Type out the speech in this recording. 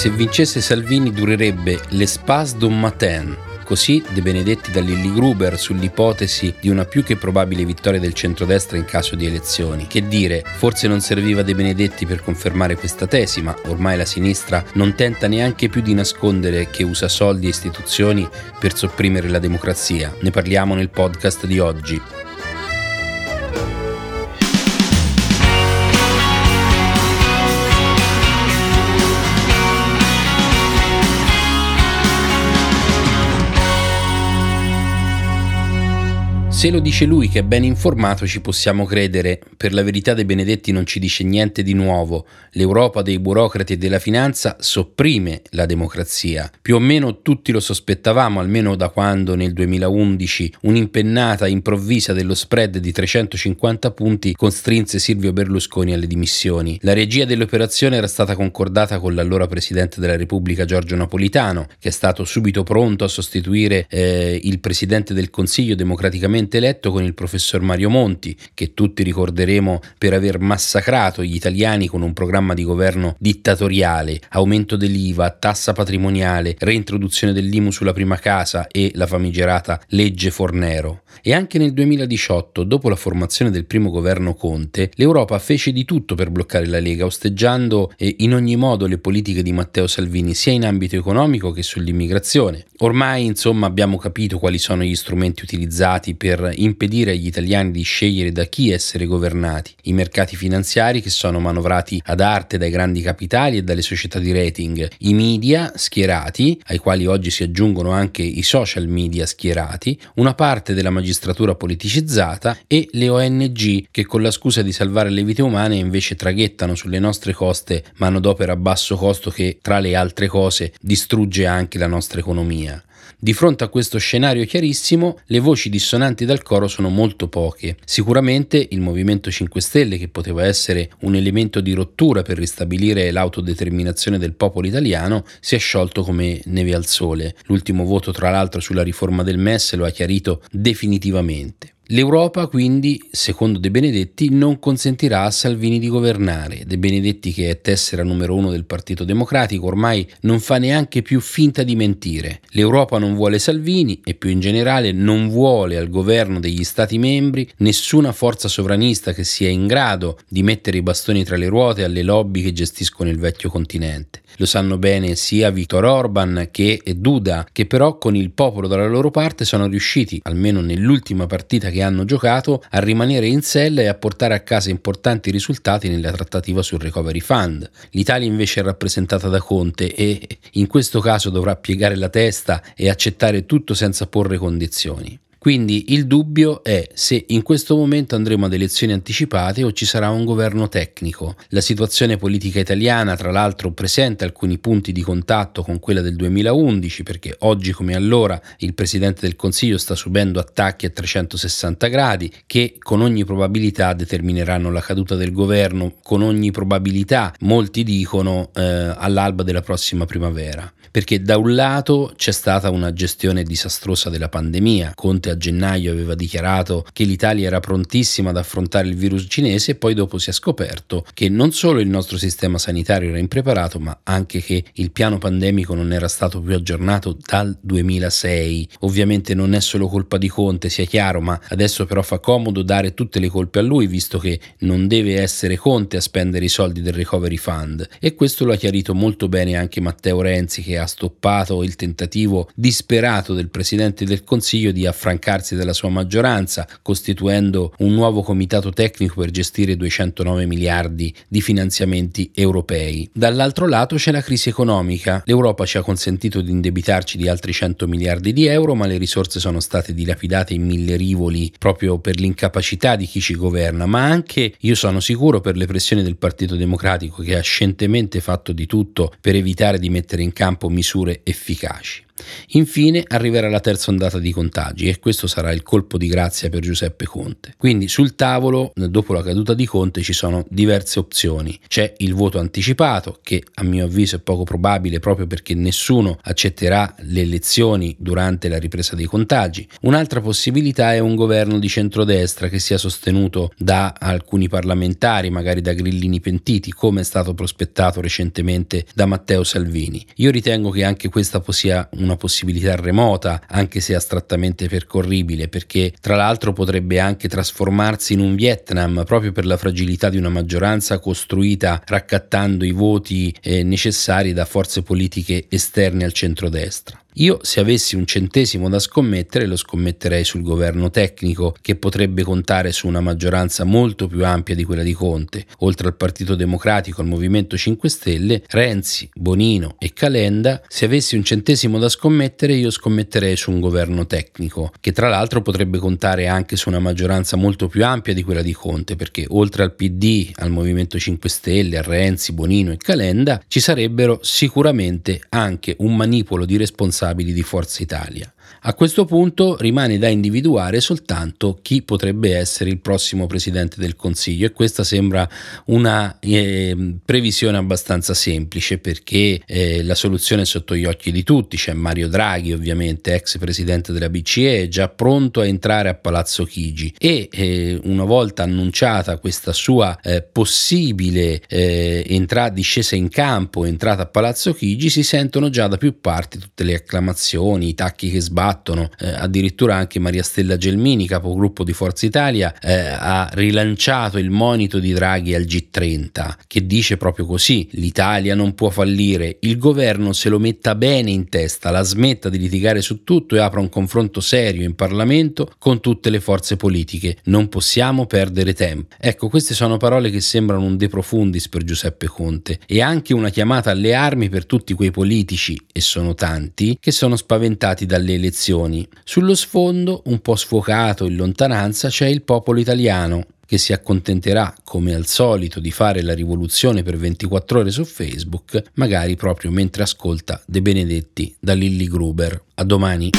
Se vincesse Salvini durerebbe l'espace d'un matin, Così De Benedetti da Lilly Gruber sull'ipotesi di una più che probabile vittoria del centrodestra in caso di elezioni. Che dire, forse non serviva De Benedetti per confermare questa tesi, ma ormai la sinistra non tenta neanche più di nascondere che usa soldi e istituzioni per sopprimere la democrazia. Ne parliamo nel podcast di oggi. Se lo dice lui che è ben informato ci possiamo credere, per la verità dei Benedetti non ci dice niente di nuovo, l'Europa dei burocrati e della finanza sopprime la democrazia, più o meno tutti lo sospettavamo almeno da quando nel 2011 un'impennata improvvisa dello spread di 350 punti costrinse Silvio Berlusconi alle dimissioni. La regia dell'operazione era stata concordata con l'allora Presidente della Repubblica Giorgio Napolitano, che è stato subito pronto a sostituire eh, il Presidente del Consiglio democraticamente eletto con il professor Mario Monti, che tutti ricorderemo per aver massacrato gli italiani con un programma di governo dittatoriale, aumento dell'IVA, tassa patrimoniale, reintroduzione dell'IMU sulla prima casa e la famigerata legge Fornero. E anche nel 2018, dopo la formazione del primo governo Conte, l'Europa fece di tutto per bloccare la Lega, osteggiando in ogni modo le politiche di Matteo Salvini, sia in ambito economico che sull'immigrazione. Ormai, insomma, abbiamo capito quali sono gli strumenti utilizzati per per impedire agli italiani di scegliere da chi essere governati, i mercati finanziari che sono manovrati ad arte dai grandi capitali e dalle società di rating, i media schierati, ai quali oggi si aggiungono anche i social media schierati, una parte della magistratura politicizzata e le ONG che con la scusa di salvare le vite umane invece traghettano sulle nostre coste manodopera a basso costo che tra le altre cose distrugge anche la nostra economia. Di fronte a questo scenario chiarissimo, le voci dissonanti dal coro sono molto poche. Sicuramente il Movimento 5 Stelle, che poteva essere un elemento di rottura per ristabilire l'autodeterminazione del popolo italiano, si è sciolto come neve al sole. L'ultimo voto, tra l'altro, sulla riforma del MES lo ha chiarito definitivamente. L'Europa quindi, secondo De Benedetti, non consentirà a Salvini di governare. De Benedetti, che è tessera numero uno del Partito Democratico, ormai non fa neanche più finta di mentire. L'Europa non vuole Salvini e più in generale non vuole al governo degli Stati membri nessuna forza sovranista che sia in grado di mettere i bastoni tra le ruote alle lobby che gestiscono il vecchio continente. Lo sanno bene sia Viktor Orban che Duda, che però con il popolo dalla loro parte sono riusciti, almeno nell'ultima partita che hanno giocato, a rimanere in sella e a portare a casa importanti risultati nella trattativa sul Recovery Fund. L'Italia invece è rappresentata da Conte e in questo caso dovrà piegare la testa e accettare tutto senza porre condizioni. Quindi il dubbio è se in questo momento andremo ad elezioni anticipate o ci sarà un governo tecnico. La situazione politica italiana, tra l'altro, presenta alcuni punti di contatto con quella del 2011, perché oggi come allora il Presidente del Consiglio sta subendo attacchi a 360 gradi che con ogni probabilità determineranno la caduta del governo, con ogni probabilità, molti dicono, eh, all'alba della prossima primavera. Perché da un lato c'è stata una gestione disastrosa della pandemia, Conte a gennaio aveva dichiarato che l'Italia era prontissima ad affrontare il virus cinese e poi dopo si è scoperto che non solo il nostro sistema sanitario era impreparato, ma anche che il piano pandemico non era stato più aggiornato dal 2006. Ovviamente non è solo colpa di Conte, sia chiaro, ma adesso però fa comodo dare tutte le colpe a lui, visto che non deve essere Conte a spendere i soldi del Recovery Fund. E questo lo ha chiarito molto bene anche Matteo Renzi, che ha stoppato il tentativo disperato del Presidente del Consiglio di affrancare stancarsi della sua maggioranza, costituendo un nuovo comitato tecnico per gestire 209 miliardi di finanziamenti europei. Dall'altro lato c'è la crisi economica. L'Europa ci ha consentito di indebitarci di altri 100 miliardi di euro, ma le risorse sono state dilapidate in mille rivoli proprio per l'incapacità di chi ci governa, ma anche, io sono sicuro, per le pressioni del Partito Democratico che ha scientemente fatto di tutto per evitare di mettere in campo misure efficaci. Infine arriverà la terza ondata di contagi e questo sarà il colpo di grazia per Giuseppe Conte. Quindi sul tavolo, dopo la caduta di Conte, ci sono diverse opzioni. C'è il voto anticipato, che a mio avviso è poco probabile proprio perché nessuno accetterà le elezioni durante la ripresa dei contagi. Un'altra possibilità è un governo di centrodestra che sia sostenuto da alcuni parlamentari, magari da grillini pentiti, come è stato prospettato recentemente da Matteo Salvini. Io ritengo che anche questa sia una possibilità remota, anche se astrattamente percorribile, perché tra l'altro potrebbe anche trasformarsi in un Vietnam proprio per la fragilità di una maggioranza costruita raccattando i voti eh, necessari da forze politiche esterne al centrodestra. Io se avessi un centesimo da scommettere lo scommetterei sul governo tecnico che potrebbe contare su una maggioranza molto più ampia di quella di Conte. Oltre al Partito Democratico, al Movimento 5 Stelle, Renzi, Bonino e Calenda, se avessi un centesimo da scommettere io scommetterei su un governo tecnico che tra l'altro potrebbe contare anche su una maggioranza molto più ampia di quella di Conte perché oltre al PD, al Movimento 5 Stelle, a Renzi, Bonino e Calenda ci sarebbero sicuramente anche un manipolo di responsabilità responsabili di Forza Italia. A questo punto rimane da individuare soltanto chi potrebbe essere il prossimo Presidente del Consiglio e questa sembra una eh, previsione abbastanza semplice perché eh, la soluzione è sotto gli occhi di tutti, c'è Mario Draghi ovviamente, ex Presidente della BCE, già pronto a entrare a Palazzo Chigi e eh, una volta annunciata questa sua eh, possibile eh, entrata, discesa in campo, entrata a Palazzo Chigi, si sentono già da più parti tutte le acclamazioni, i tacchi che sbagliano battono, eh, addirittura anche Maria Stella Gelmini, capogruppo di Forza Italia, eh, ha rilanciato il monito di Draghi al G30 che dice proprio così, l'Italia non può fallire, il governo se lo metta bene in testa, la smetta di litigare su tutto e apra un confronto serio in Parlamento con tutte le forze politiche, non possiamo perdere tempo. Ecco, queste sono parole che sembrano un de profundis per Giuseppe Conte e anche una chiamata alle armi per tutti quei politici, e sono tanti, che sono spaventati dalle elezioni. Sullo sfondo, un po' sfocato in lontananza, c'è il popolo italiano che si accontenterà, come al solito, di fare la rivoluzione per 24 ore su Facebook, magari proprio mentre ascolta De Benedetti da Lilly Gruber. A domani.